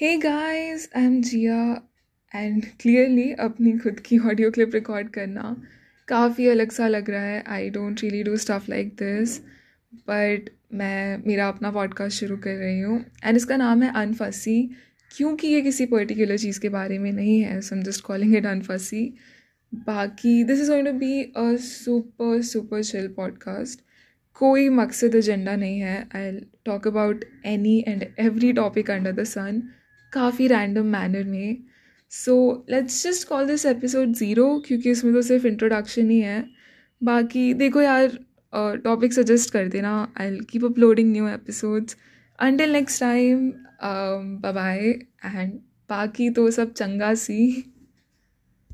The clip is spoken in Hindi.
Hey guys I am Jiya and clearly अपनी खुद की ऑडियो क्लिप रिकॉर्ड करना काफ़ी अलग सा लग रहा है। I don't really do stuff like this but मैं, मेरा अपना पॉडकास्ट शुरू कर रही हूँ एंड इसका नाम है अनफसी क्योंकि ये किसी पर्टिकुलर चीज़ के बारे में नहीं है so am just calling it unfussy बाकी this is going to be a super super chill podcast कोई मकसद एजेंडा नहीं है। I talk about any and every topic under the sun काफ़ी रैंडम मैनर में। So let's just call this episode zero क्योंकि इसमें तो सिर्फ़ इंट्रोडक्शन ही है। बाकी देखो यार टॉपिक uh, सजेस्ट कर देना। I keep uploading new episodes until next time bye and बाकी तो सब चंगा सी।